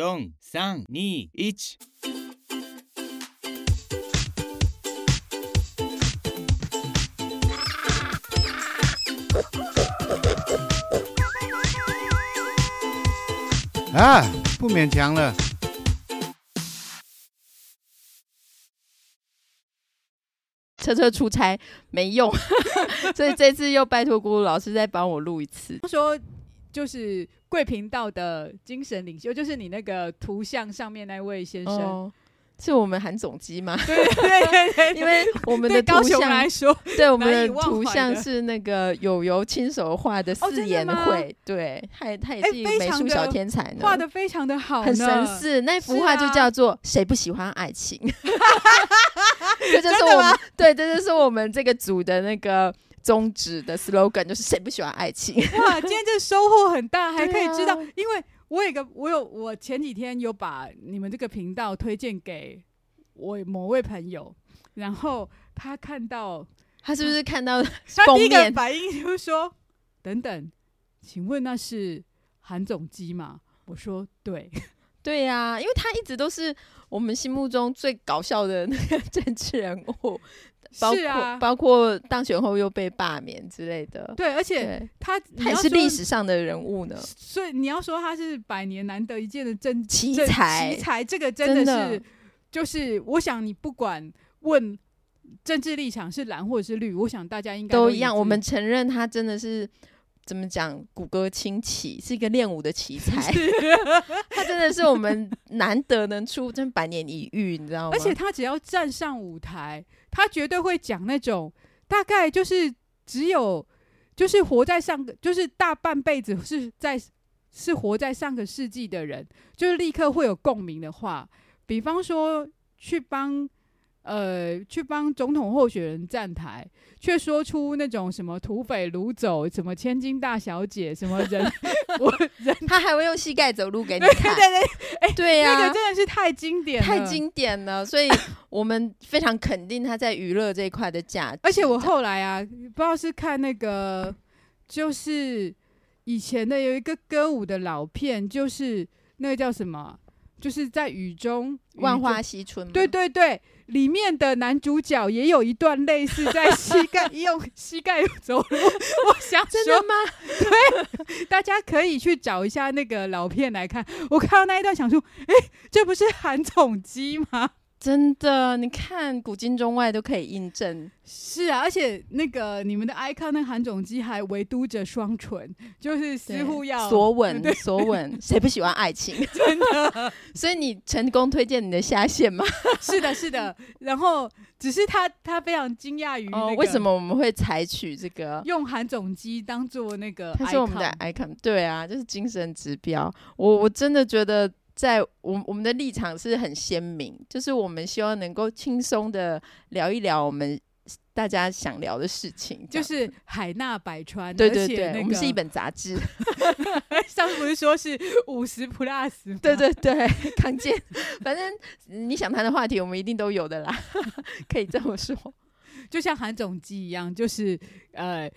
四、三、二、一。啊，不勉强了。车车出差没用，所以这次又拜托咕噜老师再帮我录一次。他说，就是贵频道的精神领袖，就是你那个图像上面那位先生。哦是我们韩总机吗？对对对对，因为我们的图像，对高雄来说，对我们的图像是那个友友亲手画的四言会，哦、对，他他也是一个美术小天才呢，画的非常的好，很神似。那幅画就叫做“谁不喜欢爱情”，这就是我们对，这就是我们这个组的那个宗旨的 slogan，就是谁不喜欢爱情。哇，今天这收获很大，还可以知道，因为。我有个，我有我前几天有把你们这个频道推荐给我某位朋友，然后他看到，他是不是看到 他第一个反应就是说：“等等，请问那是韩总机吗？”我说：“对，对呀、啊，因为他一直都是我们心目中最搞笑的那个政治人物。”包括、啊、包括当选后又被罢免之类的，对，而且他还是历史上的人物呢。所以你要说他是百年难得一见的真奇才，奇才，这个真的是，的就是我想你不管问政治立场是蓝或者是绿，我想大家应该都一样。我们承认他真的是。怎么讲？骨骼清奇，是一个练武的奇 才。他真的是我们难得能出，真百年一遇，你知道吗？而且他只要站上舞台，他绝对会讲那种大概就是只有就是活在上个，就是大半辈子是在是活在上个世纪的人，就是立刻会有共鸣的话。比方说去帮。呃，去帮总统候选人站台，却说出那种什么土匪掳走，什么千金大小姐，什么人，我人他还会用膝盖走路给你看，对对对，哎，对呀、啊，那个真的是太经典了，太经典了，所以 我们非常肯定他在娱乐这一块的价值。而且我后来啊，不知道是看那个，就是以前的有一个歌舞的老片，就是那个叫什么，就是在雨中，万花嬉春，对对对。里面的男主角也有一段类似在膝盖用膝盖走路，我想说，真的吗？对，大家可以去找一下那个老片来看。我看到那一段，想说，哎、欸，这不是韩总机吗？真的，你看古今中外都可以印证。是啊，而且那个你们的 icon 那韩总机还围嘟着双唇，就是似乎要索吻，索吻，谁不喜欢爱情？真的，所以你成功推荐你的下线吗？是的，是的。然后只是他他非常惊讶于、那个哦、为什么我们会采取这个用韩总机当做那个，他是我们的 icon，对啊，就是精神指标。我我真的觉得。在我我们的立场是很鲜明，就是我们希望能够轻松的聊一聊我们大家想聊的事情，就是海纳百川。对对对，那个、我们是一本杂志。上次不是说是五十 plus？对对对，康健，反正你想谈的话题，我们一定都有的啦，可以这么说。就像韩总机一样，就是呃，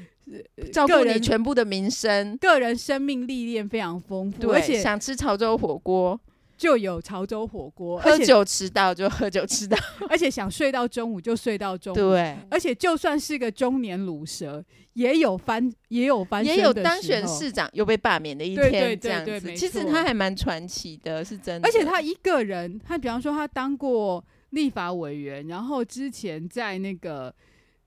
照顾你全部的民生，个人生命历练非常丰富，而且想吃潮州火锅。就有潮州火锅，喝酒迟到就喝酒迟到，而且想睡到中午就睡到中午。对，而且就算是个中年鲁蛇，也有翻也有翻身，也有当选市长又被罢免的一天。对对对，这样子，其实他还蛮传奇的，是真的。而且他一个人，他比方说他当过立法委员，然后之前在那个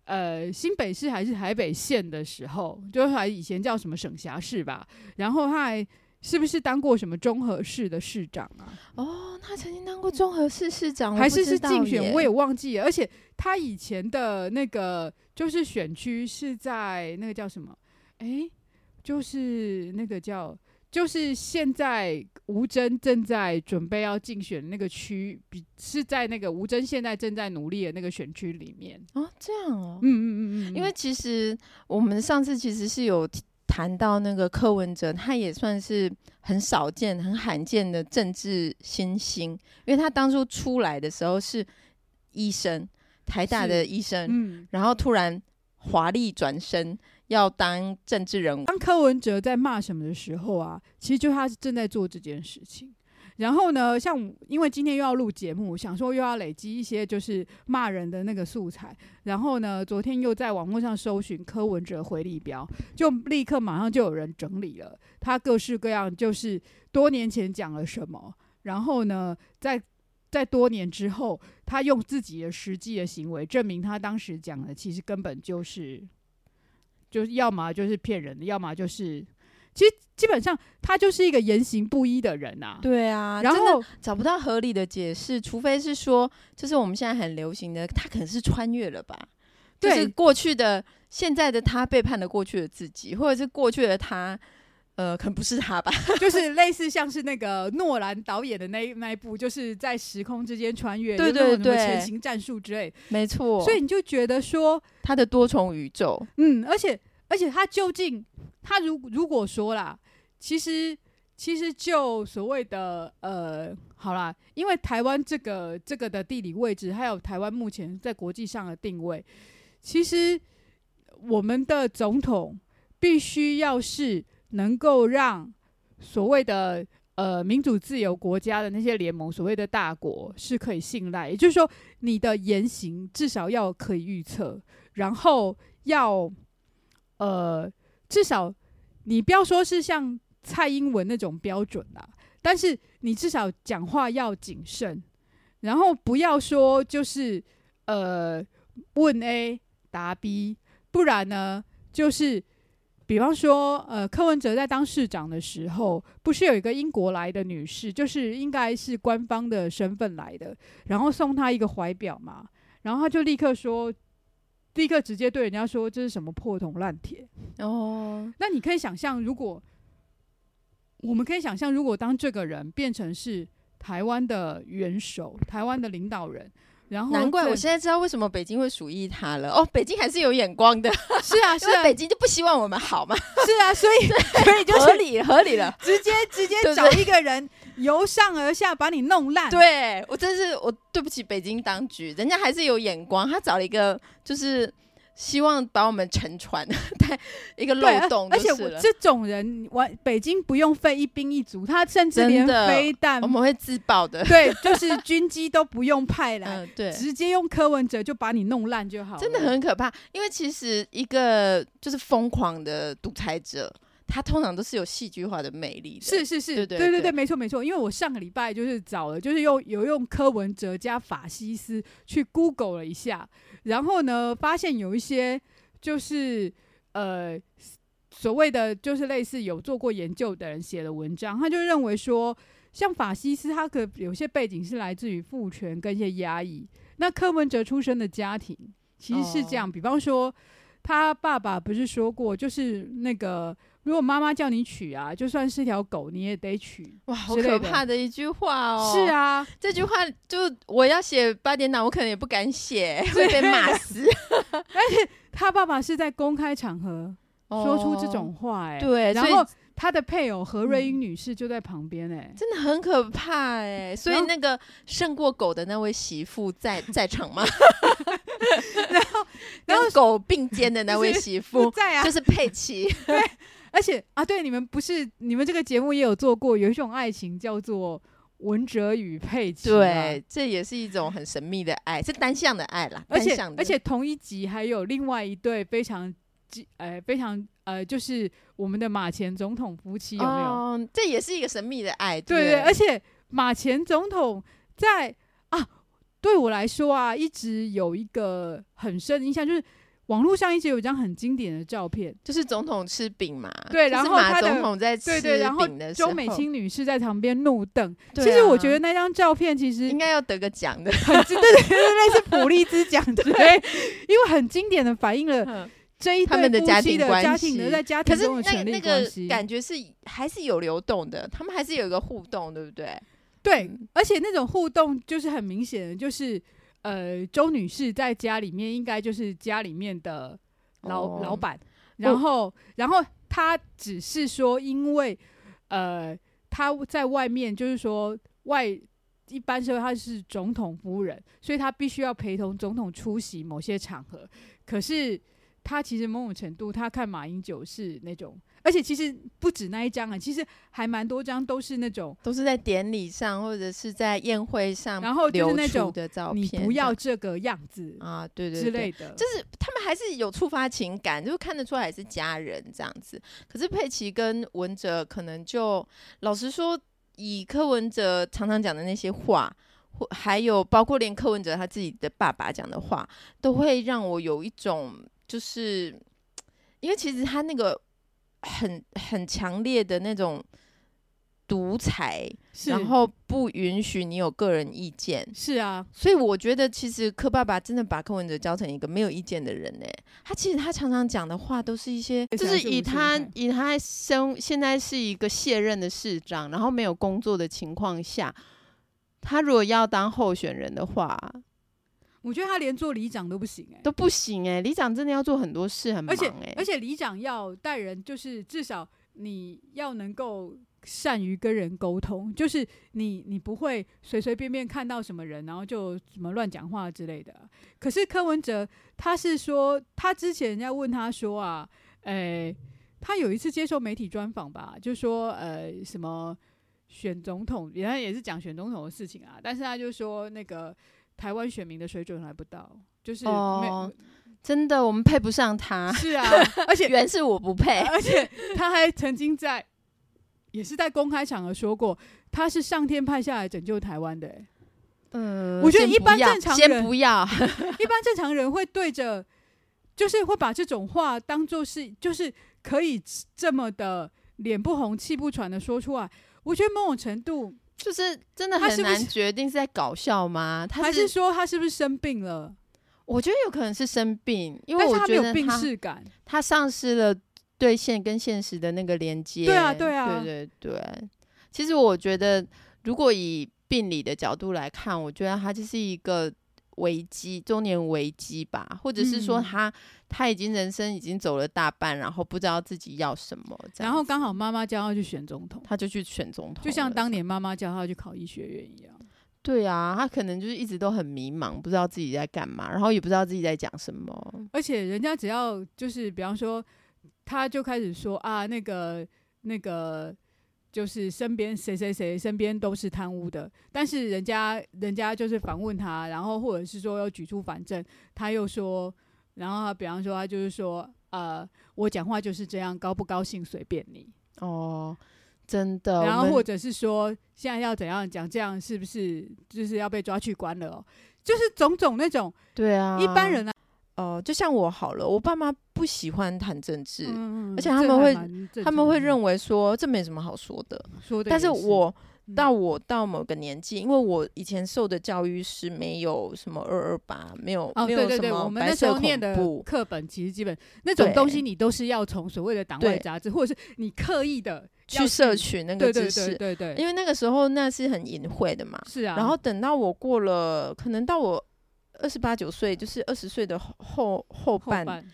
呃新北市还是台北县的时候，就还以前叫什么省辖市吧，然后他还。是不是当过什么中和市的市长啊？哦，他曾经当过中和市市长，还是是竞选，我也忘记了。而且他以前的那个就是选区是在那个叫什么？哎、欸，就是那个叫，就是现在吴征正在准备要竞选那个区，比是在那个吴征现在正在努力的那个选区里面。哦，这样哦，嗯嗯嗯嗯，因为其实我们上次其实是有。谈到那个柯文哲，他也算是很少见、很罕见的政治新星，因为他当初出来的时候是医生，台大的医生，嗯、然后突然华丽转身要当政治人物。当柯文哲在骂什么的时候啊，其实就他是正在做这件事情，然后呢，像因为今天又要录节目，想说又要累积一些就是骂人的那个素材。然后呢，昨天又在网络上搜寻柯文哲回力标，就立刻马上就有人整理了他各式各样，就是多年前讲了什么。然后呢，在在多年之后，他用自己的实际的行为证明他当时讲的其实根本就是，就是要么就是骗人的，要么就是。其实基本上他就是一个言行不一的人呐。对啊，然后找不到合理的解释，除非是说，就是我们现在很流行的，他可能是穿越了吧？对，就是过去的、现在的他背叛了过去的自己，或者是过去的他，呃，可能不是他吧？就是类似像是那个诺兰导演的那那一部，就是在时空之间穿越，对对对，潜行战术之类，没错。所以你就觉得说他的多重宇宙，嗯，而且。而且他究竟，他如如果说啦，其实其实就所谓的呃，好啦，因为台湾这个这个的地理位置，还有台湾目前在国际上的定位，其实我们的总统必须要是能够让所谓的呃民主自由国家的那些联盟，所谓的大国是可以信赖，也就是说，你的言行至少要可以预测，然后要。呃，至少你不要说是像蔡英文那种标准啦，但是你至少讲话要谨慎，然后不要说就是呃问 A 答 B，不然呢就是比方说呃柯文哲在当市长的时候，不是有一个英国来的女士，就是应该是官方的身份来的，然后送她一个怀表嘛，然后他就立刻说。立刻直接对人家说，这是什么破铜烂铁哦？那你可以想象，如果我们可以想象，如果当这个人变成是台湾的元首、台湾的领导人，然后难怪我现在知道为什么北京会鼠疫他了。哦，北京还是有眼光的，是啊，是啊，北京就不希望我们好嘛，是啊，所以所以就合理合理了，直接直接找一个人由上而下把你弄烂，对我真是我。对不起，北京当局，人家还是有眼光，他找了一个就是希望把我们沉船，对一个漏洞。而且我这种人，我北京不用费一兵一卒，他甚至连飞弹我们会自爆的，对，就是军机都不用派来，嗯，对，直接用柯文哲就把你弄烂就好了。真的很可怕，因为其实一个就是疯狂的独裁者。他通常都是有戏剧化的魅力的，是是是，对对对，对对对，没错没错。因为我上个礼拜就是找了，就是用有用柯文哲加法西斯去 Google 了一下，然后呢，发现有一些就是呃所谓的就是类似有做过研究的人写的文章，他就认为说，像法西斯他可有些背景是来自于父权跟一些压抑，那柯文哲出生的家庭其实是这样，哦、比方说他爸爸不是说过，就是那个。如果妈妈叫你娶啊，就算是条狗你也得娶。哇，好可怕的一句话哦！是啊，这句话就我要写八点档，我可能也不敢写，会被骂死。而且他爸爸是在公开场合说出这种话，欸，哎、哦，对，然后他的配偶何瑞英女士就在旁边，欸，哎、嗯，真的很可怕，欸，哎。所以那个胜过狗的那位媳妇在 在场吗？然后，然后跟狗并肩的那位媳妇在啊，就是佩奇。对。而且啊，对，你们不是你们这个节目也有做过，有一种爱情叫做文哲与佩奇，对，这也是一种很神秘的爱，是单向的爱啦。而且而且同一集还有另外一对非常，呃，非常呃，就是我们的马前总统夫妻有没有？哦，这也是一个神秘的爱，对，对对。而且马前总统在啊，对我来说啊，一直有一个很深的印象，就是。网络上一直有一张很经典的照片，就是总统吃饼嘛。对，然后马总统在吃饼的时候，对对，然后周美青女士在旁边怒瞪。其实我觉得那张照片其实应该要得个奖的，很对对对，类似普利兹奖对，因为很经典的反映了这一对夫妻的家庭的在家庭中的权力关系。可是那那个感觉是还是有流动的，他们还是有一个互动，对不对？对，而且那种互动就是很明显的，就是。呃，周女士在家里面应该就是家里面的老、oh. 老板，然后，oh. 然后她只是说，因为呃，她在外面就是说外一般说她是总统夫人，所以她必须要陪同总统出席某些场合。可是她其实某种程度，他看马英九是那种。而且其实不止那一张啊，其实还蛮多张都是那种都是在典礼上或者是在宴会上，然后就是那种的照片，你不要这个样子啊，对对之类的，就是他们还是有触发情感，就是看得出来是家人这样子。可是佩奇跟文哲可能就老实说，以柯文哲常常讲的那些话，或还有包括连柯文哲他自己的爸爸讲的话，都会让我有一种就是，因为其实他那个。很很强烈的那种独裁，然后不允许你有个人意见。是啊，所以我觉得其实柯爸爸真的把柯文哲教成一个没有意见的人呢。他其实他常常讲的话都是一些，就是以他以他生现在是一个卸任的市长，然后没有工作的情况下，他如果要当候选人的话。我觉得他连做里长都不行哎、欸，都不行哎、欸，里长真的要做很多事，很忙哎、欸。而且而且里长要带人，就是至少你要能够善于跟人沟通，就是你你不会随随便便看到什么人，然后就什么乱讲话之类的。可是柯文哲他是说，他之前人家问他说啊，诶、欸，他有一次接受媒体专访吧，就说呃什么选总统，原来也是讲选总统的事情啊，但是他就说那个。台湾选民的水准还不到，就是哦，真的，我们配不上他。是啊，而且原是我不配，而且他还曾经在，也是在公开场合说过，他是上天派下来拯救台湾的。嗯，我觉得一般正常人先不要，一般正常人会对着，就是会把这种话当做是，就是可以这么的脸不红气不喘的说出来。我觉得某种程度。就是真的很难决定是在搞笑吗？还是说他是不是生病了？我觉得有可能是生病，因为我觉得他，有病识感，他丧失了对现跟现实的那个连接。对啊，对啊，对对对。其实我觉得，如果以病理的角度来看，我觉得他就是一个。危机，中年危机吧，或者是说他、嗯、他已经人生已经走了大半，然后不知道自己要什么，然后刚好妈妈叫他去选总统，他就去选总统，就像当年妈妈叫他去考医学院一样。对啊，他可能就是一直都很迷茫，不知道自己在干嘛，然后也不知道自己在讲什么。而且人家只要就是，比方说，他就开始说啊，那个那个。就是身边谁谁谁身边都是贪污的，但是人家人家就是反问他，然后或者是说要举出反证，他又说，然后他比方说他就是说，呃，我讲话就是这样，高不高兴随便你。哦，真的。然后或者是说，现在要怎样讲，这样是不是就是要被抓去关了？哦，就是种种那种。对啊，一般人啊。哦、呃，就像我好了，我爸妈不喜欢谈政治，嗯、而且他们会他们会认为说这没什么好说的。说的，但是我、嗯、到我到某个年纪，因为我以前受的教育是没有什么二二八，没有、哦、没有什么白色恐怖。念的课本其实基本那种东西，你都是要从所谓的党外杂志，或者是你刻意的去摄取那个知识。对对对，对，对，因为那个时候那是很隐晦的嘛。是啊。然后等到我过了，可能到我。二十八九岁，就是二十岁的后后半，后半，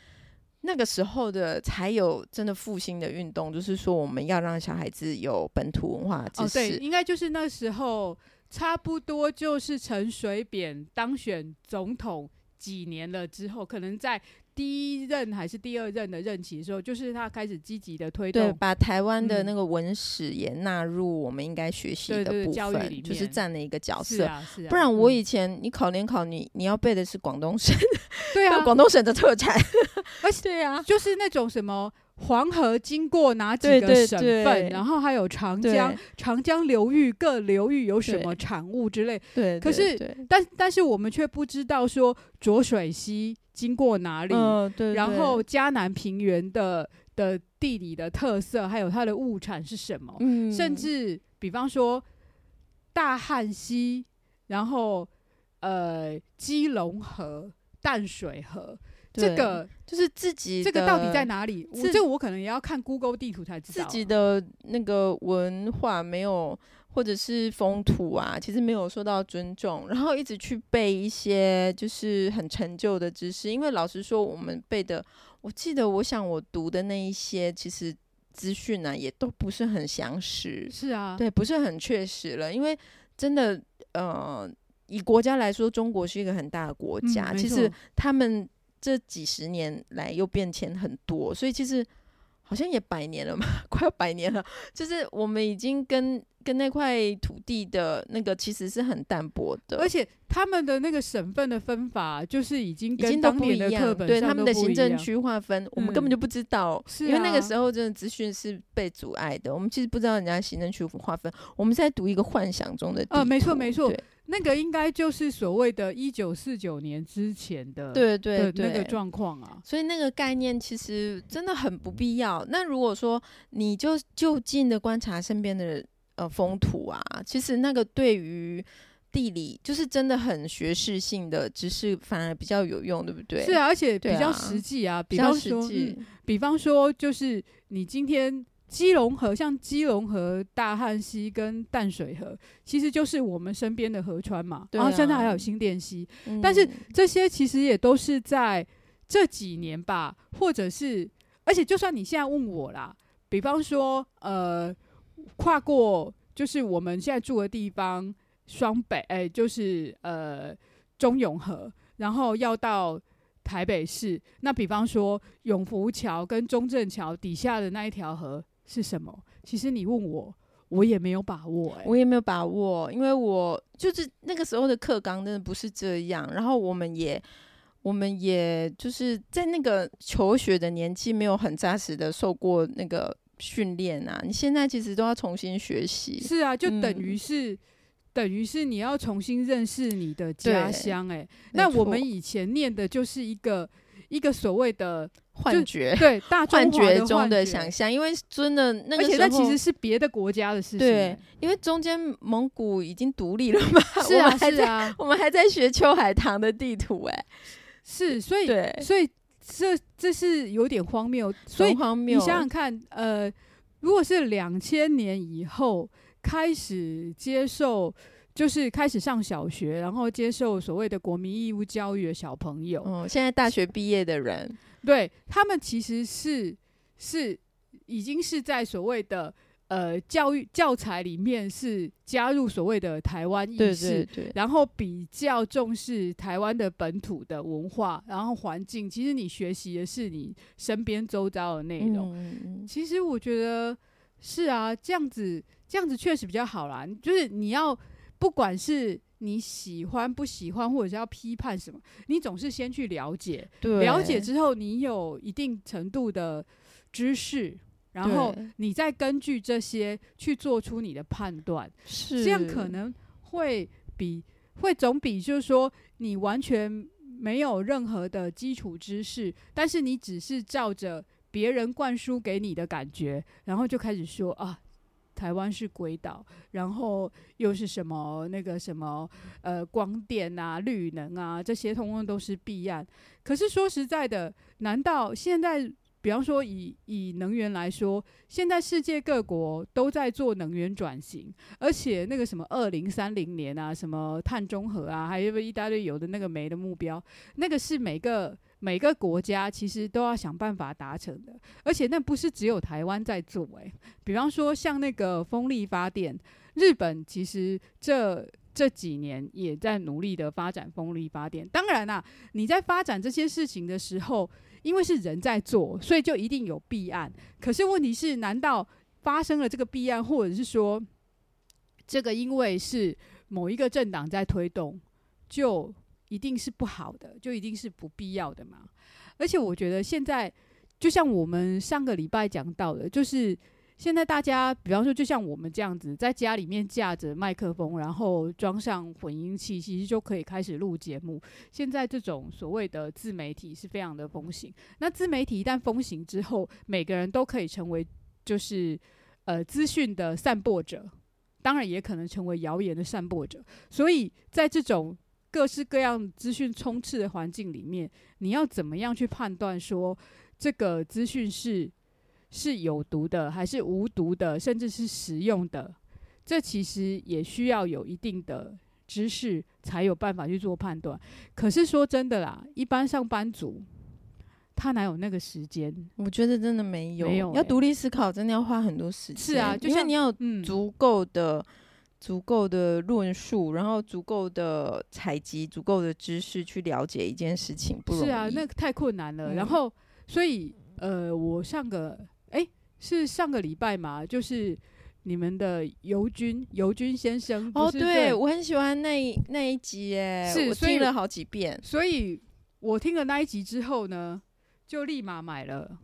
那个时候的才有真的复兴的运动，就是说我们要让小孩子有本土文化知识。哦，对，应该就是那时候，差不多就是陈水扁当选总统几年了之后，可能在。第一任还是第二任的任期的时候，就是他开始积极的推动，对，把台湾的那个文史也纳入我们应该学习的部分，里面，就是占了一个角色。是啊，是啊，不然我以前你考联考，你你要背的是广东省，对啊，广东省的特产，而 且对啊，就是那种什么黄河经过哪几个省份，然后还有长江，长江流域各流域有什么产物之类。对，可是但但是我们却不知道说浊水溪。经过哪里？呃、对对，然后迦南平原的的地理的特色，还有它的物产是什么？嗯、甚至比方说大汉溪，然后呃基隆河、淡水河，这个就是自己这个到底在哪里？我这个我可能也要看 Google 地图才知道。自己的那个文化没有。或者是风土啊，其实没有受到尊重，然后一直去背一些就是很陈旧的知识。因为老实说，我们背的，我记得，我想我读的那一些，其实资讯呢，也都不是很详实。是啊，对，不是很确实了。因为真的，呃，以国家来说，中国是一个很大的国家，嗯，其实他们这几十年来又变迁很多，所以其实。好像也百年了嘛，快要百年了。就是我们已经跟跟那块土地的那个其实是很淡薄的，而且他们的那个省份的分法就是已经跟当年的课本对他们的行政区划分，我们根本就不知道，是因为那个时候真的资讯是被阻碍的。我们其实不知道人家行政区划分，我们是在读一个幻想中的。呃，没错没错，那个应该就是所谓的一九四九年之前的，对对对，那个状况啊。所以那个概念其实真的很不必要。那如果说你就就近的观察身边的人。呃，风土啊，其实那个对于地理就是真的很学识性的知识，反而比较有用，对不对？是啊，而且比较实际啊，啊，比方说，嗯，比方说，就是你今天基隆河，像基隆河、大汉溪跟淡水河，其实就是我们身边的河川嘛。然后现在还有新店溪，嗯，但是这些其实也都是在这几年吧，或者是，而且就算你现在问我啦，比方说，呃。跨过就是我们现在住的地方，双北哎、就是呃中永和，然后要到台北市。那比方说永福桥跟中正桥底下的那一条河是什么？其实你问我，我也没有把握、欸，哎，我也没有把握，因为我就是那个时候的课纲真的不是这样。然后我们也，我们也就是在那个求学的年纪，没有很扎实的受过那个。训练啊！你现在其实都要重新学习。是啊，就等于是，嗯、等于是你要重新认识你的家乡。哎，那我们以前念的就是一个一个所谓的幻觉，对，大幻觉中的想象。因为真的那个时候，而且那其实是别的国家的事情。对，因为中间蒙古已经独立了嘛。是啊，是啊，我们还在学秋海棠的地图。哎，是，所以，对，所以。这这是有点荒谬，所以你想想看，呃，如果是两千年以后开始接受，就是开始上小学，然后接受所谓的国民义务教育的小朋友，嗯，现在大学毕业的人，对，他们其实是是已经是在所谓的。呃，教育教材里面是加入所谓的台湾意识，对对对，然后比较重视台湾的本土的文化，然后环境。其实你学习的是你身边周遭的内容。嗯。其实我觉得是啊，这样子这样子确实比较好啦。就是你要不管是你喜欢不喜欢，或者是要批判什么，你总是先去了解，了解之后你有一定程度的知识。然后你再根据这些去做出你的判断，是这样可能会比会总比就是说你完全没有任何的基础知识，但是你只是照着别人灌输给你的感觉，然后就开始说啊，台湾是鬼岛，然后又是什么那个什么呃光电啊、绿能啊这些，通通都是弊案。可是说实在的，难道现在？比方说以，以能源来说，现在世界各国都在做能源转型，而且那个什么二零三零年啊，什么碳中和啊，还有一大堆有的那个煤的目标，那个是每个每个国家其实都要想办法达成的，而且那不是只有台湾在做诶、比方说像那个风力发电，日本其实这这几年也在努力的发展风力发电。当然啦、你在发展这些事情的时候。因为是人在做，所以就一定有弊案。可是问题是，难道发生了这个弊案，或者是说这个因为是某一个政党在推动，就一定是不好的，就一定是不必要的吗？而且我觉得现在，就像我们上个礼拜讲到的，就是。现在大家，比方说，就像我们这样子，在家里面架着麦克风，然后装上混音器，其实就可以开始录节目。现在这种所谓的自媒体是非常的风行。那自媒体一旦风行之后，每个人都可以成为就是呃资讯的散播者，当然也可能成为谣言的散播者。所以在这种各式各样资讯充斥的环境里面，你要怎么样去判断说这个资讯是？是有毒的还是无毒的，甚至是食用的，这其实也需要有一定的知识才有办法去做判断。可是说真的啦，一般上班族他哪有那个时间？我觉得真的没有，没有、欸、要独立思考，真的要花很多时间。是啊，就像你要足够的、嗯、足够的论述，然后足够的采集、足够的知识去了解一件事情，不容易。是啊，那个太困难了。嗯、然后，所以呃，我上个。哎，是上个礼拜嘛，就是你们的尤军尤军先生哦，对，对我很喜欢那一那一集耶，是我听了好几遍，所以我听了那一集之后呢，就立马买了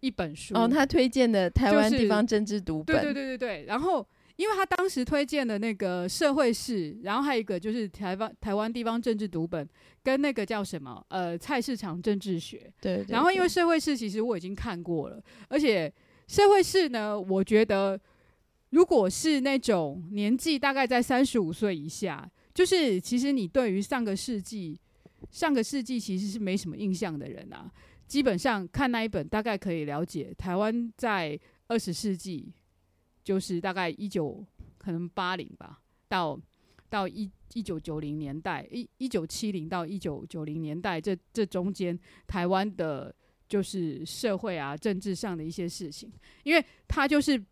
一本书哦，他推荐的台湾地方政治读本，对对对对对，然后。因为他当时推荐的那个社会史，然后还有一个就是台湾台湾地方政治读本，跟那个叫什么呃菜市场政治学。对，对，对。然后因为社会史其实我已经看过了，而且社会史呢，我觉得如果是那种年纪大概在三十五岁以下，就是其实你对于上个世纪上个世纪其实是没什么印象的人啊，基本上看那一本大概可以了解台湾在二十世纪。就是大概一九可能八零吧，到到一一九九零年代，一一九七零到一九九零年代这这中间，台湾的就是社会啊政治上的一些事情，因为它就是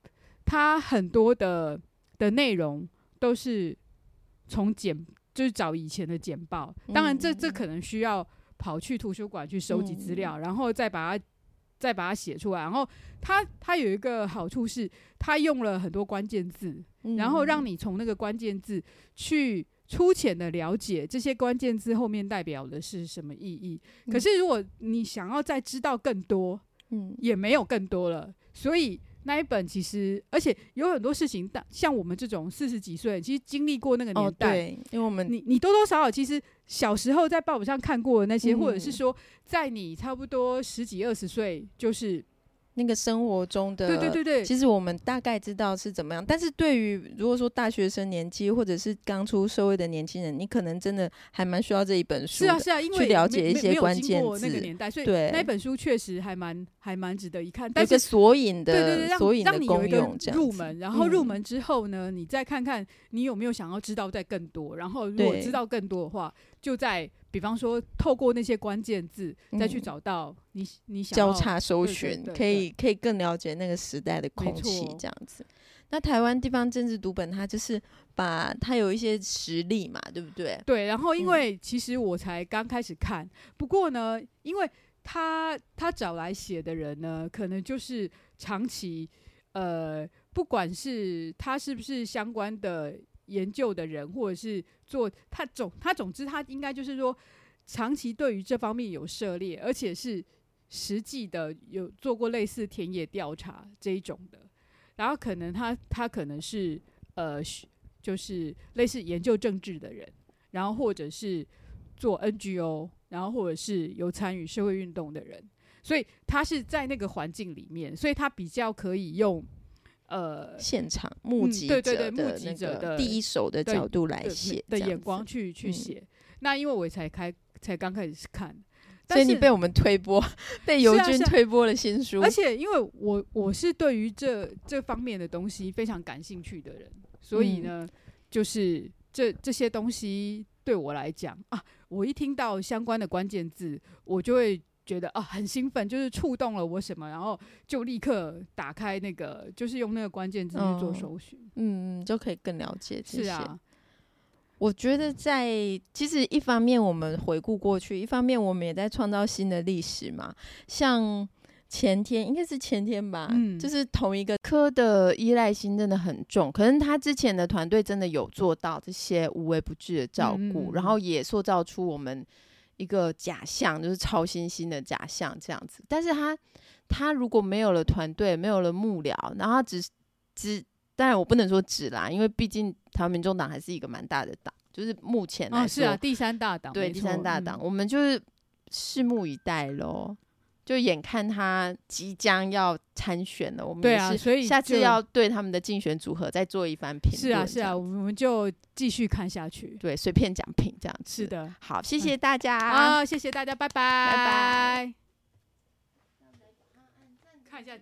它很多的的内容都是从简就是找以前的简报，当然这这可能需要跑去图书馆去收集资料，然后再把它。再把它写出来，然后它它有一个好处是，它用了很多关键字，嗯、然后让。你从那个关键字去粗浅的了解这些关键字后面代表的是什么意义。嗯、可是如果你想要再知道更多，嗯，也没有更多了，所以。那一本其实，而且有很多事情，但像我们这种四十几岁，其实经历过那个年代，哦、对，因为我们你你多多少少其实小时候在报纸上看过的那些，嗯、或者是说在你差不多十几二十岁，就是。那个生活中的，对对对对，其实我们大概知道是怎么样，但是对于如果说大学生年纪或者是刚出社会的年轻人，你可能真的还蛮需要这一本书，是啊是啊，因为去了解一些关键字。那个年代，所以对那本书确实还蛮还蛮值得一看。有个索引的，对对对，让索引的功用入门，然后入门之后呢，嗯、你再看看你有没有想要知道再更多，然后如果知道更多的话，就在。比方说，透过那些关键字，再去找到你、嗯、你想交叉搜寻，可以可以更了解那个时代的空气这样子。那台湾地方政治读本，它就是把它有一些实例嘛，对不对？对。然后，因为其实我才刚开始看，嗯、不过呢，因为他他找来写的人呢，可能就是长期呃，不管是他是不是相关的。研究的人，或者是做他总他总之他应该就是说，长期对于这方面有涉猎，而且是实际的有做过类似田野调查这一种的。然后可能他他可能是呃，就是类似研究政治的人，然后或者是做 NGO，然后或者是有参与社会运动的人，所以他是在那个环境里面，所以他比较可以用。呃，现场目击者的第一手的角度来写的眼光去去写。嗯、那因为我才开才刚开始看，所以你被我们推播，被尤军推播了新书。而且因为我我是对于这这方面的东西非常感兴趣的人，所以呢，嗯、就是这这些东西对我来讲啊，我一听到相关的关键字，我就会。觉得啊很兴奋，就是触动了我什么，然后就立刻打开那个，就是用那个关键字去做搜寻，嗯，就可以更了解这些。是啊，我觉得在其实一方面我们回顾过去，一方面我们也在创造新的历史嘛。像前天应该是前天吧，嗯，就是同一个科的依赖心真的很重，可能他之前的团队真的有做到这些无微不至的照顾，嗯，然后也塑造出我们。一个假象，就是超新星的假象这样子，但是他他如果没有了团队，没有了幕僚，然后他只只当然我不能说只啦，因为毕竟台湾民众党还是一个蛮大的党，就是目前来说、哦、是啊第三大党，对第三大党，嗯、我们就是拭目以待喽。就眼看他即将要参选了，我们对啊，所以下次要对他们的竞选组合再做一番评论。是啊，是啊，我们就继续看下去。对，随便讲评这样子。是的，好，谢谢大家。啊，谢谢大家，拜拜，拜拜。看一下。